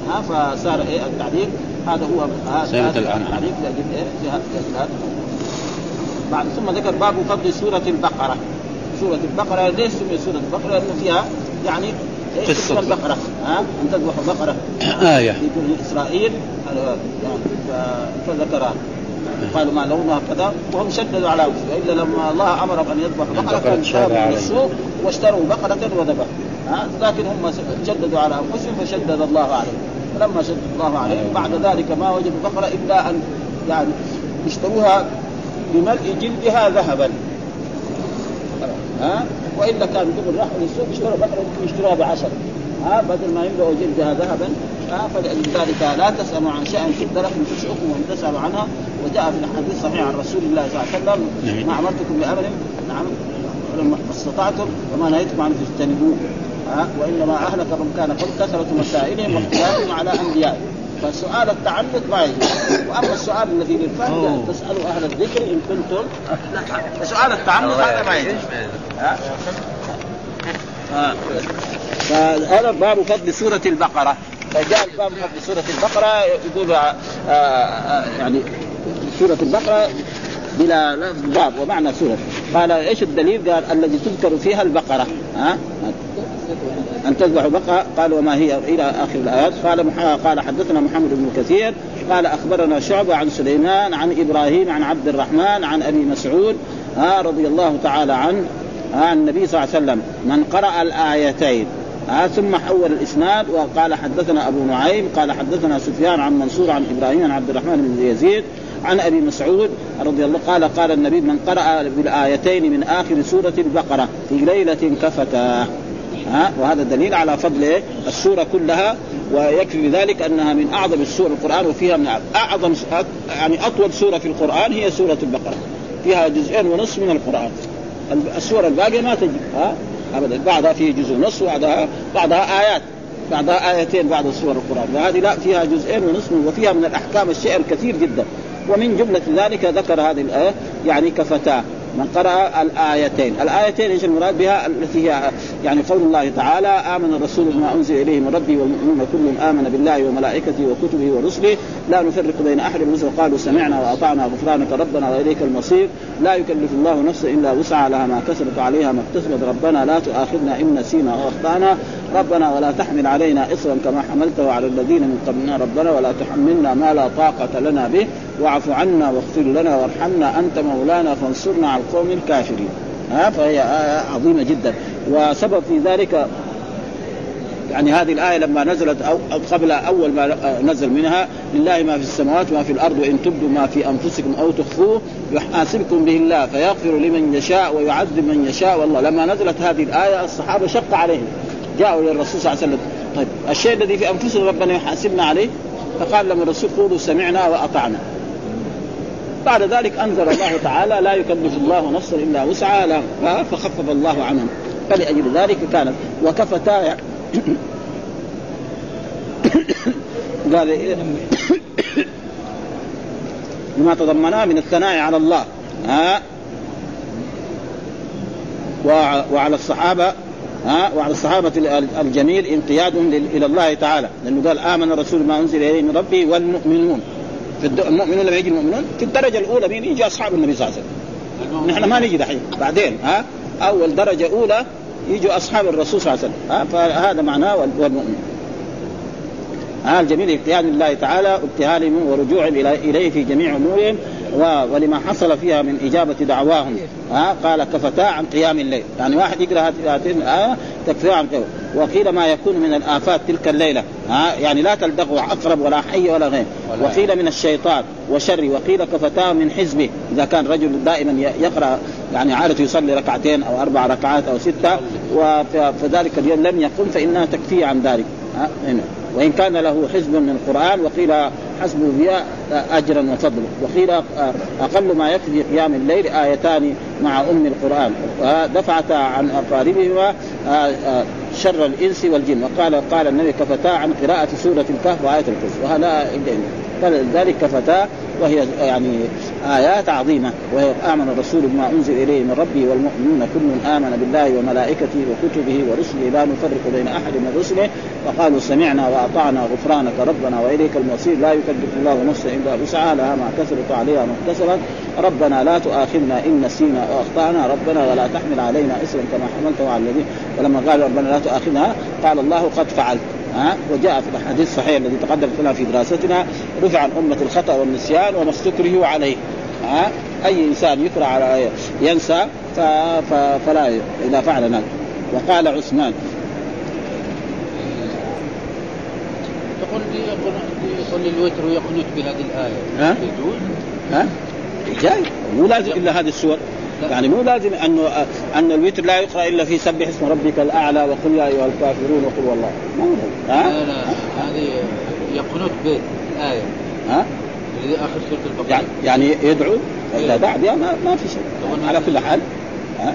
ها فصار إيه التعليق؟ هذا هو هذا التعليق لاجل إيه هذا بعد ثم ذكر باب فضل سورة البقرة. سورة البقرة ليش سمي سورة البقرة؟ لأنه فيها يعني قصة. البقرة. ها أن تذبح بقرة (coughs) آية. في بني إسرائيل فذكرها. قالوا ما لونها كذا وهم شددوا على انفسهم إلا لما الله امرهم أن يذبحوا بقرة كانوا من السوق واشتروا بقرة وذبحوا. لكن هم شددوا على أنفسهم فشدد الله عليهم. فلما شدد الله عليهم بعد ذلك ما وجدوا بقرة إلا أن يعني اشتروها بملء جلدها ذهبا. ها؟ وإلا كان قبل راحوا للسوق اشتروا بقرة يمكن يشتروها بعشر. ها؟ بدل ما يملؤوا جلدها ذهبا. ها؟ فلذلك لا تسألوا عن شيء تبدا لكم تسعكم وإن تسألوا عنها. وجاء في الحديث صحيح عن رسول الله صلى الله عليه وسلم. نعم. ما أمرتكم بأمر؟ نعم. لما استطعتم وما نهيتكم عنه فاجتنبوه. وإنما اهلك من كان قبل كثرة مسائلهم واختلافهم على أنبيائهم. فسؤال التعنت ما يجوز. وأما السؤال الذي للفائده تسألوا أهل الذكر إن كنتم. فسؤال التعنت هذا ما يجوز. فهذا باب فضل سورة البقرة. فجاء الباب فضل سورة البقرة يقول آآ آه، آآ يعني سورة البقرة بلا باب ومعنى سورة. قال إيش الدليل؟ قال الذي تذكر فيها البقرة. ها؟ أن تذبح بقره قال وما هي إلى آخر الآيات. قال قال حدثنا محمد بن كثير. قال أخبرنا شعبة عن سليمان عن إبراهيم عن عبد الرحمن عن أبي مسعود ها رضي الله تعالى عنه عن النبي صلى الله عليه وسلم. من قرأ الآيتين ها ثم حول الإسناد وقال حدثنا أبو نعيم قال حدثنا سفيان عن منصور عن إبراهيم عن عبد الرحمن بن يزيد عن أبي مسعود رضي الله قال قال النبي من قرأ بالآيتين من آخر سورة البقرة في ليلة كفتا ها؟ وهذا دليل على فضل السورة كلها ويكفي بذلك أنها من أعظم السور القرآن وفيها من أعظم يعني أطول سورة في القرآن هي سورة البقرة. فيها جزئين ونصف من القرآن. السور الباقية ما تجي ها؟ ابدا. بعضها فيه جزء ونصف وبعضها بعضها آيات. بعضها آيتين بعض سور القرآن. وهذه لا فيها جزئين ونصف وفيها من الأحكام الشيء الكثير جدا. ومن جملة ذلك ذكر هذه الآية يعني كفتاة. من قرأ الآيتين. الآيتين إيش المراد بها؟ التي هي يعني قول الله تعالى آمن الرسول بما أنزل إليه من ربه والمؤمنون كلهم آمن بالله وملائكته وكتبه ورسله. لا نفرق بين أحد من قالوا سمعنا وأطعنا غفرانك. ربنا وإليك المصير. لا يكلف الله نفسا إلا وسعها. لها ما كسبت عليها ما اكتسبت. ربنا لا تؤاخذنا إن نسينا أو أخطأنا. ربنا ولا تحمل علينا إصرا كما حملته على الذين من قبلنا. ربنا ولا تحملنا ما لا طاقة لنا به. واعف عنا واغفر لنا وارحمنا. أنت مولانا فانصرنا على القوم الكافرين. ها فهي آية عظيمة جدا. وسبب في ذلك يعني هذه الآية لما نزلت أو قبل أول ما نزل منها لله ما في السماوات وما في الأرض وإن تبدوا ما في أنفسكم أو تخفوه يحاسبكم به الله فيغفر لمن يشاء ويعذب من يشاء. والله لما نزلت هذه الآية الصحابة شق عليهم. جاءوا للرسول صلى الله عليه وسلم. طيب الشيء الذي في أنفسنا ربنا يحاسبنا عليه؟ فقال لهم الرسول قولوا سمعنا وأطعنا. بعد ذلك أنزل الله تعالى لا يكلف الله نفسا إلا وسعها فخفف الله عنهم. فلأجل ذلك كانت وكفتا (coughs) قال إيه؟ (coughs) لما تضمناه من الثناء على الله. ها؟ وعلى الصحابة ها؟ وعلى الصحابة الجميل انقيادهم إلى الله تعالى. لأنه قال آمن الرسول ما أنزل إليه من ربه والمؤمنون. المؤمنون لما يجي المؤمنون في الدرجة الأولى مين؟ يجي أصحاب النبي صلى الله عليه وسلم. نحن ما نجي دحين. بعدين ها؟ أول درجة أولى يجوا أصحاب الرسول صلى الله عليه وسلم. فهذا معناه والمؤمن. ها؟ الجميل اجتهاد لله تعالى وابتهالهم ورجوعهم إليه في جميع أمورهم. ولما حصل فيها من إجابة دعواهم ها قال كفتا عن قيام الليل. يعني واحد يقرأ هاتين الايه تكفي عن قيام. وقيل ما يكون من الآفات تلك الليلة ها يعني لا تلدغوا عقرب ولا حي ولا غير. وقيل من الشيطان وشر وقيل كفتاه من حزبه. إذا كان رجل دائما يقرأ يعني عادة يصلي ركعتين أو أربع ركعات أو ستة وفذلك اليوم لم يقم فإنها تكفيه عن ذلك. ها هنا. وإن كان له حزب من القرآن وقيل حسبه بها أجرا وفضلا. وقيل أقل ما يكفي قيام الليل آيتان مع أم القرآن. دفعتا عن اقاربهما شر الإنس والجن. وقال قال النبي كفتا عن قراءة سورة الكهف وآية الكرسي. وهذا فلذلك كفتا وهي يعني آيات عظيمة وهي آمن الرسول بما أنزل إليه من ربه والمؤمنون كل آمن بالله وملائكته وكتبه ورسله لا نفرق بين أحد من رسله وقالوا سمعنا وأطعنا غفرانك ربنا وإليك المصير لا يكلف الله نفسا إلا وسعها لها ما كسبت عليها ما اكتسبت ربنا لا تؤاخذنا إن نسينا أو أخطأنا ربنا ولا تحمل علينا إسرا كما حملته على الذين فلما قال ربنا لا تؤاخذنا قال الله قد فعلت. ها وجاء في الحديث الصحيح الذي تقدم لنا في دراستنا رفع عن أمة الخطأ والنسيان وما استكرهوا عليه. ها؟ أي إنسان يكره على ينسى فلا إذا فعل ذلك. وقال عثمان. تقول يصلي الوتر ويقنط بهذه الآية. ها؟ يجوز؟ ها؟ جاي. مو لازم إلا هذه السور. يعني مو لازم انه أن الوتر لا يقرأ إلا في سبح اسم ربك الأعلى وقل يا أيها الكافرون وقل والله. ما ها؟ لا لا هذه يقنط بالآية. ها؟ الذي آخر سورة البقرة. يعني, يعني يدعو؟ اذا دعا بها ما, ما في شيء على كل حال ها؟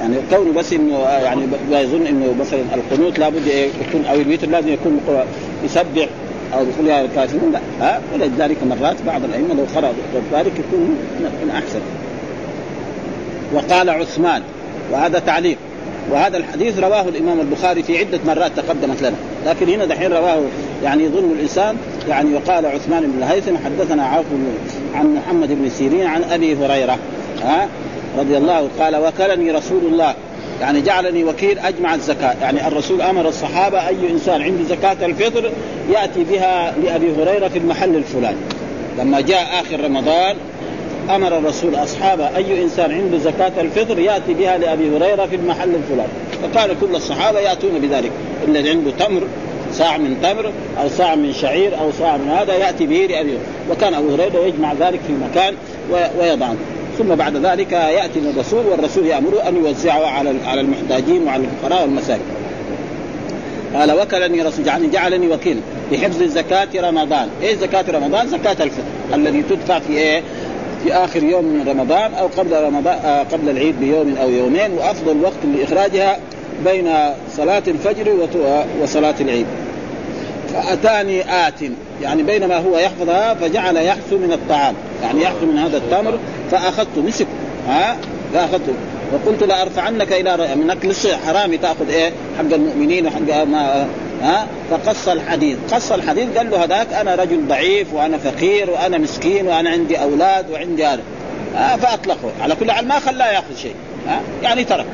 يعني كونه بس إنه يعني يظن إنه مثلا القنوت لابد يكون أو الوتر لازم يكون يسبح أو يقول يا الكافرون لا ها؟ ولذلك مرات بعض الأئمة لو قرأ ذلك يكون من أحسن. وقال عثمان وهذا تعليق. وهذا الحديث رواه الإمام البخاري في عدة مرات تقدمت لنا. لكن هنا دحين رواه يعني يظن الإنسان يعني وقال عثمان بن الهيثم حدثنا عوف عن محمد بن سيرين عن أبي هريرة ها رضي الله قال وكلني رسول الله. يعني جعلني وكيل أجمع الزكاة. يعني الرسول أمر الصحابة أي إنسان عنده زكاة الفطر يأتي بها لأبي هريرة في المحل الفلاني. لما جاء آخر رمضان أمر الرسول اصحابه أي إنسان عنده زكاة الفطر يأتي بها لأبي هريرة في المحل الفلاني. فكان كل الصحابة يأتون بذلك. الذي عنده تمر صاع من تمر أو صاع من شعير أو صاع من هذا يأتي به لأبي وكان أبو هريرة يجمع ذلك في مكان ويضعه. ثم بعد ذلك يأتي الرسول والرسول يأمره أن يوزعه على على المحتاجين وعلى الفقراء والمساكين. قال وكلني رسول جعلني جعلني وكيل. بحفظ زكاة رمضان، إيش زكاة رمضان؟ زكاة الفطر. الذي تدفع في إيه؟ في آخر يوم من رمضان أو قبل رمضان آه قبل العيد بيوم أو يومين وأفضل وقت لإخراجها بين صلاة الفجر وصلاة العيد. فأتاني آت يعني بينما هو يحفظها فجعل يحثو من الطعام. يعني يحثو من هذا التمر فأخذت مسك ها؟ فاخذته وقلت لأرفعنك إلى من أكل الشيء حرامي تأخذ إيه؟ حق المؤمنين وحق ما ها؟ فقص الحديث. قص الحديث قال له هذاك أنا رجل ضعيف وأنا فقير وأنا مسكين وأنا عندي أولاد وعندي هذا. فأطلقه. على كل حال ما خلاه يأخذ شيء. ها؟ يعني ترك.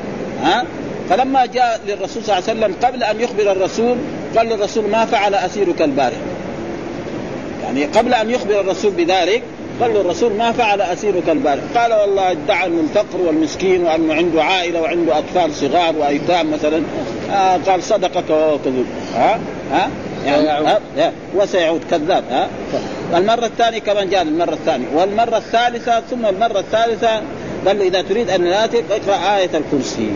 ها؟ فلما جاء للرسول صلى الله عليه وسلم قبل أن يخبر الرسول قال للرسول ما فعل أسيرك البارح. يعني قبل أن يخبر الرسول بذلك قال له الرسول ما فعل أسيرك البارح. قال والله ادعى انه الفقر والمسكين وأنه عنده عائلة وعنده أطفال صغار وأيتام مثلا. آه قال صدقك وهو كذوب ها؟ ها؟ يعني ها؟ وسيعود. كذاب ها؟ المرة الثانية كمان جاء المرة الثانية. والمرة الثالثة ثم المرة الثالثة قال له إذا تريد أن ناتك اقرأ آية الكرسي.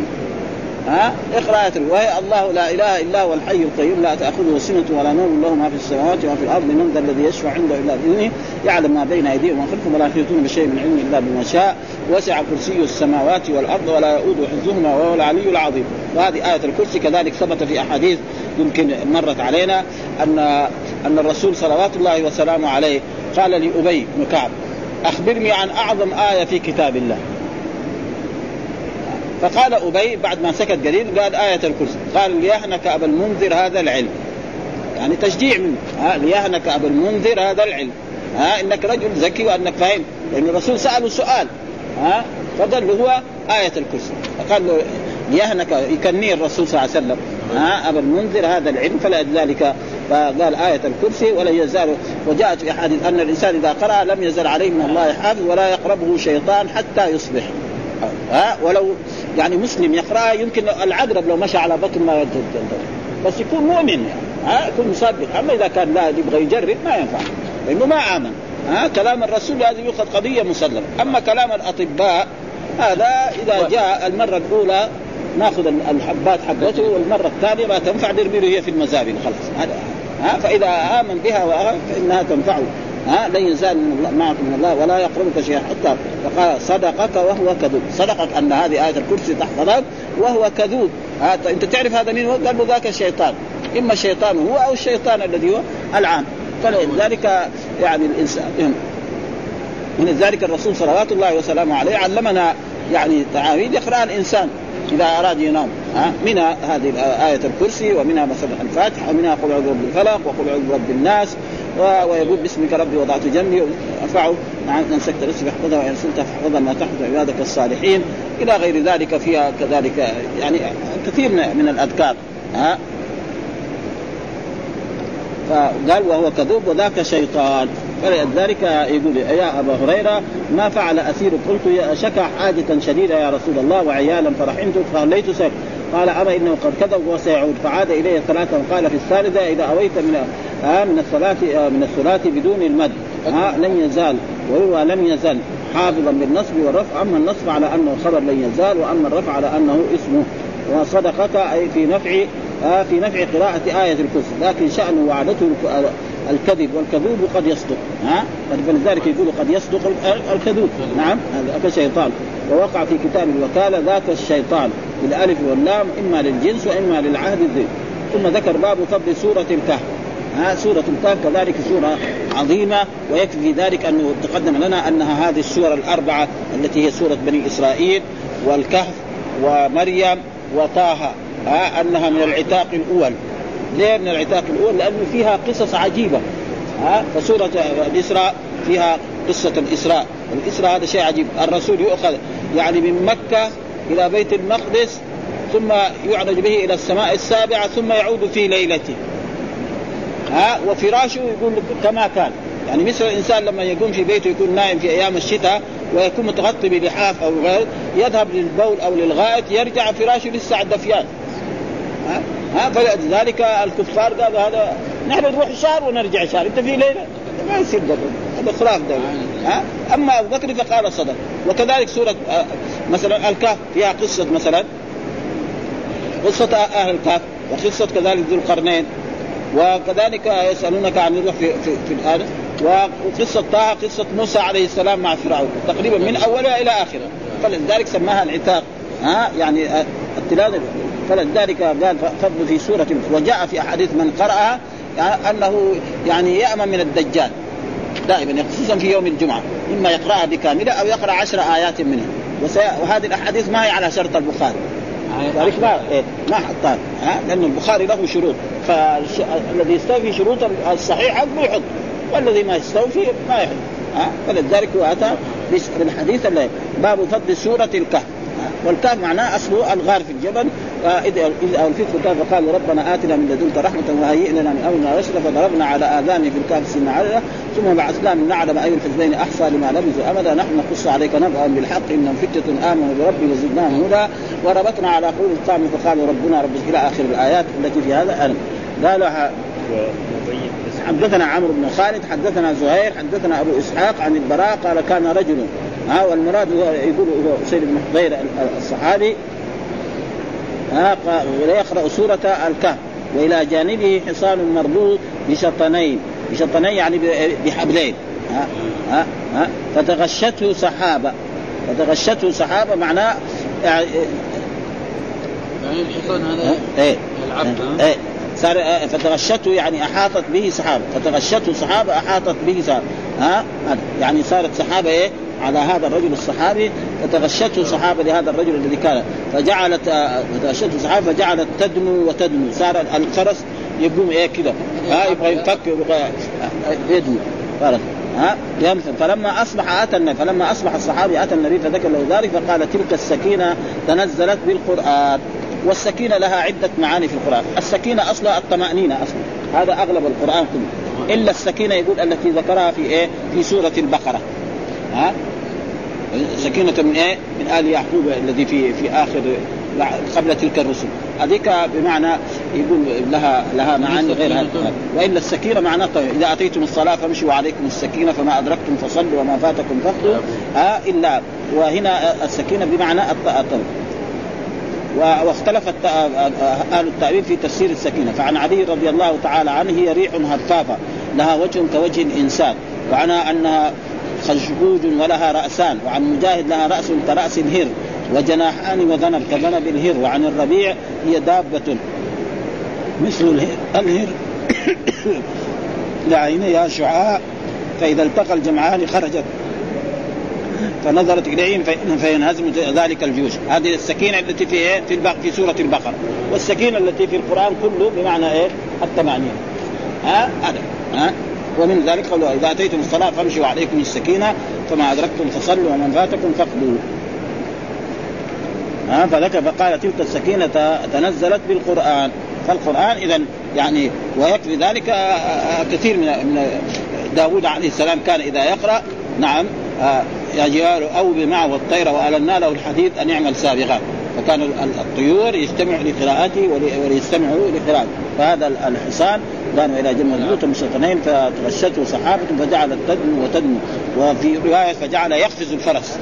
ها? اقرأ آية وهي الله لا إله إلا هو الحي القيوم. لا تأخذه سنة ولا نوم. له ما في السماوات وما في الأرض. من ذا الذي يشفع عنده إلا بإذنه. يعلم ما بين أيديهم وما خلفهم. ولا يحيطون بشيء من علمه إلا بما شاء. وسع كرسي السماوات والأرض ولا يؤود حفظهما وهو العلي العظيم. وهذه آية الكرسي كذلك ثبت في أحاديث يمكن مرت علينا أن أن الرسول صلوات الله وسلامه عليه قال لأبي بن كعب أخبرني عن أعظم آية في كتاب الله. فقال أبي بعد ما سكت قليل قال آية الكرسي. قال ليهنك أبا المنذر هذا العلم. يعني تشجيع منه. ها ليهنك أبا المنذر هذا العلم. ها إنك رجل ذكي وأنك فاهم. لأن الرسول سأله سؤال. ها فقال له هو آية الكرسي. فقال له ليهنك يكنيه الرسول صلى الله عليه وسلم. ها أبا المنذر هذا العلم فلذلك فقال آية الكرسي ولا يزال. وجاءت في أحاديث أن الإنسان إذا قرأ لم يزل عليه من الله حافظ ولا يقربه شيطان حتى يصبح. ها؟ ولو يعني مسلم يقرأ يمكن العقرب لو مشى على بطن ما ينتهي بس يكون مؤمن يعني ها؟ يكون مصدق. أما إذا كان لا يبغى يجرب ما ينفع. لأنه ما آمن ها؟ كلام الرسول هذه يؤخذ قضية مسلمة. أما كلام الأطباء هذا إذا جاء المرة الأولى نأخذ الحبات حقته والمرة الثانية ما تنفع نرمي هي في المزابل خلاص هذا ها؟ فإذا آمن بها فإنها تنفعه. ها؟ لن يزال من معك من الله ولا يقربك شيئا. حتى فقال صدقك وهو كذوب. صدقك أن هذه آية الكرسي تحفظك وهو كذوب. أنت تعرف هذا مين هو؟ قال له ذاك الشيطان. إما الشيطان هو أو الشيطان الذي هو العام. فلذلك يعني الانسان من ذلك الرسول صلوات الله وسلامه عليه علمنا يعني تعاويذ يقرأها الإنسان إذا أراد ينام. ها؟ منها هذه آية الكرسي ومنها مثلا الفاتحة ومنها قل أعوذ برب الفلق وقل أعوذ برب الناس ويقول باسمك ربي وضعت جنبي ارفعه نعم امسكت رزقك احفظها وإن سلت فاحفظها ما تحفظ عبادك الصالحين. إلى غير ذلك فيها كذلك يعني كثير من الأذكار. ها؟ فقال وهو كذوب وذاك شيطان. فلذلك يقول يا أبا هريرة ما فعل اسير قلت شكى حاجة شديده يا رسول الله وعيالا فرحمت فخليت سير قال أما إنه قد كذب وسيعود. فعاد إليه ثلاثة وقال في الثالثة إذا أويت من آه من الصلاة آه من الصلاة بدون المد. آه لن يزال وهو لم يزل حافظا بالنصب والرفع. أما النصب على أنه خبر لن يزال وأما الرفع على أنه اسمه. وصدقك اي في نفع آه في نفع قراءة آية الكرسي. لكن شأنه وعدته الكذب. والكذوب قد يصدق. ها؟ فلذلك يقول قد يصدق الكذوب. نعم هذا شيطان. ووقع في كتاب الوكالة ذاك الشيطان بالألف واللام إما للجنس وإما للعهد الذي. ثم ذكر باب فضل سورة الكهف. ها سورة الكهف كذلك سورة عظيمة ويكفي في ذلك أنه تقدم لنا أنها هذه السور الأربعة التي هي سورة بني إسرائيل والكهف ومريم وطه ها أنها من العتاق الأول. ليه من العتاق الأول؟ لأنه فيها قصص عجيبة ها فسورة الإسراء فيها قصة الإسراء. الإسراء هذا شيء عجيب. الرسول يؤخذ يعني من مكة إلى بيت المقدس ثم يعرج به إلى السماء السابعة ثم يعود في ليلته. ها وفراشه يقول كما كان. يعني مثل الإنسان لما يقوم في بيته يكون نائم في أيام الشتاء ويكون متغطي بلحاف أو غير يذهب للبول أو للغائط يرجع فراشه لسه دفيان ها ها فلذلك الكفار قالوا هذا نحن نروح شهر ونرجع شهر. أنت في ليلة؟ ما يصير هذا خلاف ده ها؟ أما أبو بكر فقال صدق. وكذلك سورة آه، مثلا الكهف فيها قصة مثلا. قصة أهل الكهف وقصة كذلك ذو القرنين. وكذلك يسألونك عن الروح في في, في هذا وقصة طه قصة موسى عليه السلام مع فرعون. تقريبا من أولها إلى آخرها. فلذلك سماها العتاق. ها؟ يعني التلاوه فلذلك قال فضل في سورة وجاء في أحاديث من قرأها يعني أنه يعني يأمن من الدجال. دائما خصوصا في يوم الجمعة. إما يقرأها بكاملة أو يقرأ عشر آيات منها. وهذه الأحاديث ما هي على شرط البخاري. ذلك ما إيه. ما حطها ها؟ لأن البخاري له شروط. فالذي يستوفي شروط الصحيح حقه يحط والذي ما يستوفي ما يحط ها؟ فلذلك هو أتى بالحديث باب فضل سورة الكهف. والكهف معناه أصله الغار في الجبل إذا الفت الكهف فقال ربنا آتنا من لدنك رحمة وهيئ لنا من أمرنا رشدا فضربنا على اذانه في الكهف سن عددا. ثم بعثنا من نعلم أي الحزبين أحصى لما لبثوا امدا نحن نقص عليك نبأ بالحق. إنهم فتيه آمنوا بربهم وزدناهم هدى. وربطنا على قلوب القوم فقالوا ربنا رب إلى اخر الايات التي في هذا ألم قالوا حدثنا عمرو بن خالد حدثنا زهير حدثنا أبو إسحاق عن البراء قال كان رجل. ها والمراد هو يقول سيد بن حضير الصحابي. ها ويقرا سورة الكهف وإلى جانبه حصان مربوط بشطنين بشطنين يعني بحبلين. ها ها ها. فتغشته سحابة. فتغشته سحابة معناه يعني يعني الحصان هذا إيه. العبد إيه. صار فتغشته يعني أحاطت به سحابة. فتغشته سحابة أحاطت به سحابة. ها؟ يعني صارت سحابة إيه؟ على هذا الرجل الصحابي فتغشته سحابه لهذا الرجل الذي كان. فجعلت فتغشته سحابه فجعلت تدنو وتدنو. صار الفرس يقوم إيه كذا ها يبغى ينفك يدنو. فرس ها فلما أصبح أتى النبي فلما أصبح الصحابي أتى النبي فذكر له ذلك فقال تلك السكينة تنزلت بالقرآن والسكينة لها عدة معاني في القرآن، السكينة أصلها الطمأنينة أصلا. هذا أغلب القرآن كله. إلا السكينة يقول التي ذكرها في إيه؟ في سورة البقرة. ها؟ سكينة من إيه؟ من آل يعقوب الذي في في آخر قبل تلك الرسل. هذيك بمعنى يقول لها لها معاني غير هذا. وإلا السكينة معناتها طيب. إذا أتيتم الصلاة فامشوا وعليكم السكينة فما أدركتم فصلوا وما فاتكم فاخذوا آه الا وهنا السكينة بمعنى الطيب واختلف أهل التأويل في تفسير السكينة. فعن علي رضي الله تعالى عنه هي ريح هفافة لها وجه كوجه الإنسان. وعنها أنها خشبوج ولها رأسان وعن مجاهد لها رأس كرأس الهر وجناحان وذنب كذنب الهر وعن الربيع هي دابة. مثل الهر, الهر (coughs) لعينيها شعاع فإذا التقى الجمعان خرجت. فنظرت إليهم فينهزم ذلك الجيوش. هذه السكينة التي في إيه؟ في في سورة البقرة. والسكينة التي في القرآن كله بمعنى إيه؟ الثمانيه ها؟ هذا. ها؟ ومن ذلك قوله إذا أتيتم الصلاة فامشوا عليكم السكينة فما أدركتم فصلوا ومن فاتكم فاقضوا. ها فذكر فقال تلك السكينة تنزلت بالقرآن. فالقرآن اذا يعني ويكفي ذلك آه، آه، كثير من من داود عليه السلام كان إذا يقرأ نعم آه، يا جبال أوبي معه والطير وألنا له الحديد أن يعمل سابغات فكان الطيور يجتمع لقراءته وليستمعوا لقراءته. فهذا الحصان كانوا إلى جمع البيوت المستوطنين فتغشته سحابه فجعلت تدنو وتدنو وفي رواية فجعل يقفز الفرس.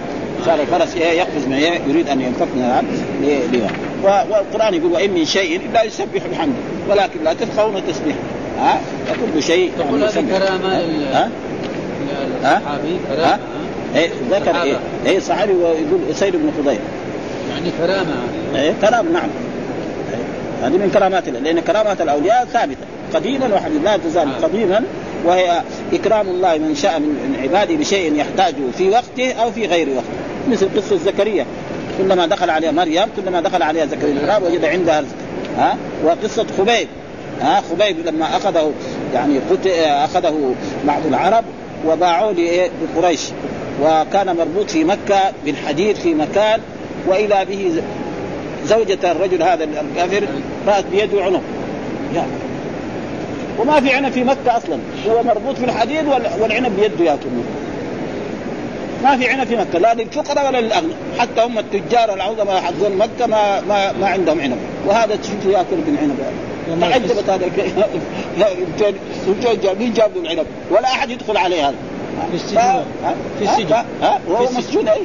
صار الفرس إيه؟ يقفز ما يريد أن ينفك من والقرآن يقول وإن من شيء إلا يسبح بحمده. ولكن لا تفقهون تسبيح ها؟ فكل شيء يعني يسبح. كرامه ها؟ الصحابي كرامه إيه ذكر إيه؟ إيه صحابي ويقول اسيد بن خضير يعني كرامة. إيه كرامة نعم. هذه من كرامات الله لأن كرامات الأولياء ثابتة. قديما وحديثا لا تزال آه. قديما وهي إكرام الله من شاء من عباده بشيء يحتاجه في وقته أو في غير وقته. مثل قصة زكريا. كلما دخل عليها مريم كلما دخل عليها زكريا الغراب وجد عندها ها؟ وقصة خبيب. ها؟ خبيب لما أخذه يعني أخذه بعض العرب وباعوه لقريش. وكان مربوط في مكة بالحديد في مكان واذا به زوجة الرجل هذا الكافر رأت بيده عنق يعني وما في عنب في مكة أصلا هو مربوط في الحديد والعنب بيده ياكل ما في عنب في مكة لا للفقراء ولا للأغنياء حتى هم التجار العظماء حقون مكة ما ما, ما عندهم عنب وهذا تشوفه ياكل بالعنب تعجبت هذا مين جاب له العنب ولا احد يدخل عليه هذا في السجن. في السجن. ها؟ وهو مسجون اي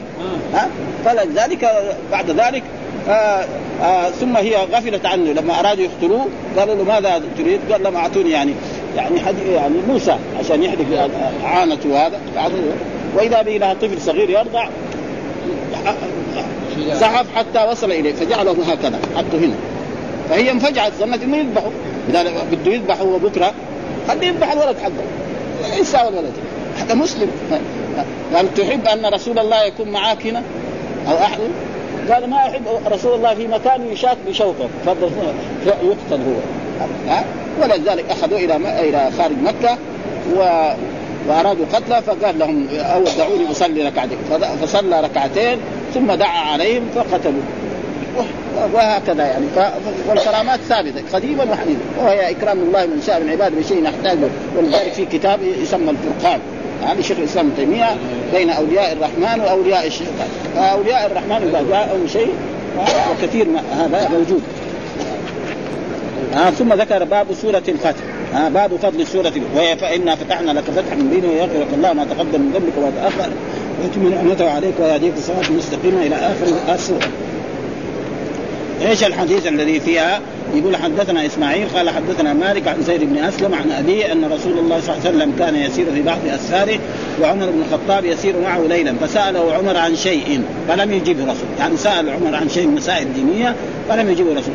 ها؟ فلذلك بعد ذلك آه آه ثم هي غفلت عنه. لما أرادوا يقتلوه قالوا له ماذا تريد؟ قال لهم أعطوني يعني يعني حد يعني موسى عشان يحرق عانته هذا. وإذا به لها طفل صغير يرضع زحف حتى وصل إليه فجعله هكذا حطه هنا. فهي انفجعت ظنت إنه يذبحه. اذا بده يذبحه بكره خليه يذبح الولد حقه. إيش سوى الولد؟ حتى مسلم. قال تحب أن رسول الله يكون معك هنا؟ أو أحد؟ قال ما أحب رسول الله في مكان يشاك بشوكة. يقتل هو. ها؟ ولذلك اخذوه إلى إلى خارج مكة و وأرادوا قتله فقال لهم اول دعوني أصلي ركعتين فصلى ركعتين ثم دعا عليهم فقتلوا وهكذا يعني. والكرامات ثابتة قديما وحديثا. وهي إكرام الله من شاء من عباده بشيء يحتاجه ولذلك في كتاب يسمى الفرقان. هذا شيخ الإسلام ابن تيمية بين أولياء الرحمن وأولياء الشيطان فأولياء الرحمن إذا جاءهم شيء وكثير هذا موجود. آه ثم ذكر باب سورة الفتح. آه باب فضل سورة وهي فإنا فتحنا لك فتحا مبينا ويغفر لك الله ما تقدم من ذنبك وما تأخر. ويتم نعمته عليك ويهديك صراطا مستقيما إلى آخر السورة. إيش الحديث الذي فيها؟ يقول حدثنا إسماعيل قال حدثنا مالك عن زيد بن أسلم عن أبيه أن رسول الله صلى الله عليه وسلم كان يسير في بعض أسفاره وعمر بن الخطاب يسير معه ليلا فسأله عمر عن شيء فلم يجبه رسول يعني سأل عمر عن شيء من مسائل دينية فلم يجبه رسول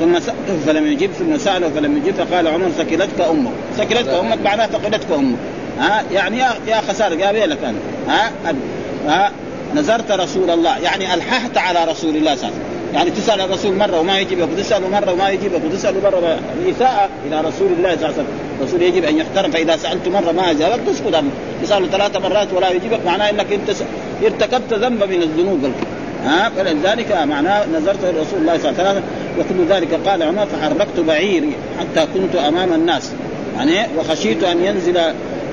ثم فلم يجب ثم سأله فلم يجب فقال عمر ثكلتك أمك ثكلتك أمك معناها ثقلتك أمك. ها؟ يعني يا خساره قال لك أنا. ها؟ ها؟ نزرت رسول الله يعني ألححت على رسول الله صلى الله عليه وسلم. يعني تسأل الرسول مرة وما يجيبك وتساله مرة وما يجيبك وتساله مرة اساءه إلى رسول الله صلى الله عليه وسلم. الرسول يجب أن يحترم فإذا سألت مرة ما أجابك تسكت عنه. تسأله ثلاث مرات ولا يجيبك معناه إنك انت ارتكبت ذنبا من الذنوب. ها؟ فلذلك معناه نظرت لرسول الله صلى الله عليه وسلم. وكل ذلك قال عمر فحركت بعيري حتى كنت أمام الناس. يعني وخشيت أن ينزل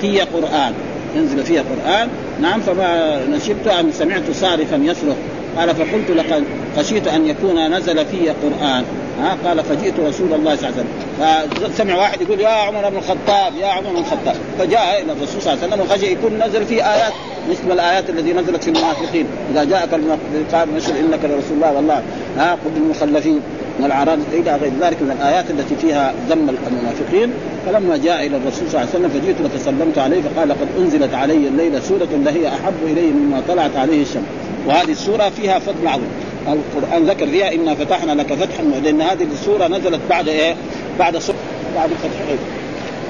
في قرآن. ينزل فيها قرآن. نعم فما نشبت ان سمعت صارفا يصرخ. قال فقلت لقد خشيت أن يكون نزل في قرآن. ها قال فجئت رسول الله صلى الله عليه وسلم. فسمع واحد يقول يا عمر بن الخطاب يا عمر بن الخطاب. فجاء إلى الرسول صلى الله عليه وسلم وخشي يكون نزل في آيات مثل الآيات التي نزلت في المنافقين. إذا جاءك المنافقان نشر إنك لرسول الله والله ها قل المخلفين من الأعراض إلى غير ذلك من الآيات التي فيها ذم المنافقين. فلما جاء إلى الرسول صلى الله عليه وسلم فجئت فسلمت عليه فقال قد أنزلت علي الليلة سورة لهي أحب إلي مما طلعت عليه الشمس. وهذه السورة فيها فضل عظيم. القرآن ذكر فيها إنا فتحنا لك فتحا لأن هذه السورة نزلت بعد إيه؟ بعد سورة بعد فتح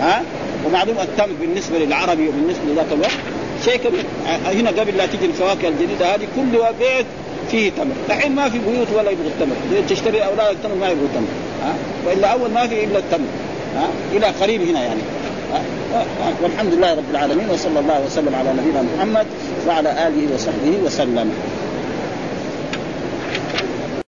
ها؟ ومعلوم التمر بالنسبة للعربي وبالنسبة لذاك الوقت. شيء كبير. هنا قبل لا تجي الفواكه الجديدة هذه كل بيت فيه تمر، الحين ما في بيوت ولا يبغوا التمر، تشتري أولاد التمر ما يبغوا التمر، ها؟ وإلا أول ما في إلا التمر، ها؟ إلى قريب هنا يعني. والحمد لله رب العالمين وصلى الله وسلم على نبينا محمد وعلى آله وصحبه وسلم.